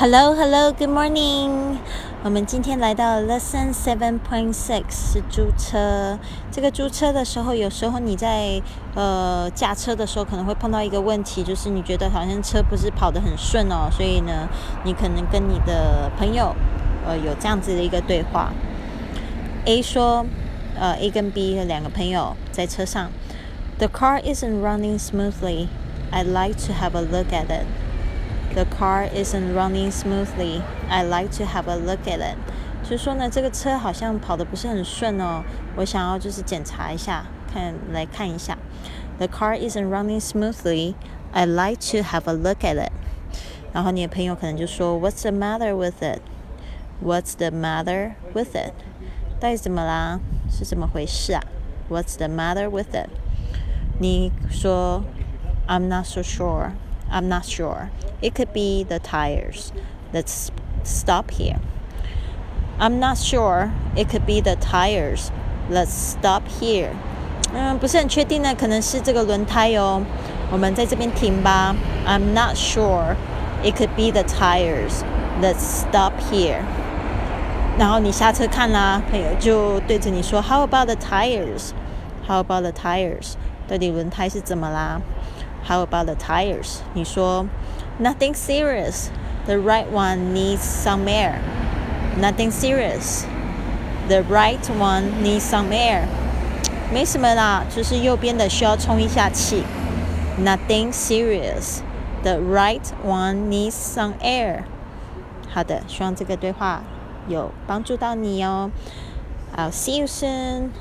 Hello, hello, good morning。我们今天来到 Lesson Seven Point Six 是租车。这个租车的时候，有时候你在呃驾车的时候，可能会碰到一个问题，就是你觉得好像车不是跑得很顺哦，所以呢，你可能跟你的朋友呃有这样子的一个对话。A 说，呃 A 跟 B 的两个朋友在车上，The car isn't running smoothly. I'd like to have a look at it. The car isn't running smoothly. I'd like to have a look at it. 就是说呢，这个车好像跑得不是很顺哦，我想要就是检查一下，看来看一下。The car isn't running smoothly. I'd like to have a look at it. 然后你的朋友可能就说，What's the matter with it? What's the matter with it? 到底怎么啦？是怎么回事啊？What's the matter with it? 你说，I'm not so sure. I'm not sure. It could be the tires. Let's stop here. I'm not sure. It could be the tires. Let's stop here. 嗯，不是很确定呢，可能是这个轮胎哦。我们在这边停吧。I'm not sure. It could be the tires. Let's stop here. 然后你下车看啦，朋友就对着你说，How about the tires? How about the tires? 到底轮胎是怎么啦 ？how about the tires? 你说 Nothing serious. The right one needs some air. Nothing serious. The right one needs some air. 没什么啦，就是右边的需要充一下气。Nothing serious. The right one needs some air. 好的，希望这个对话有帮助到你哦。I'll see you soon.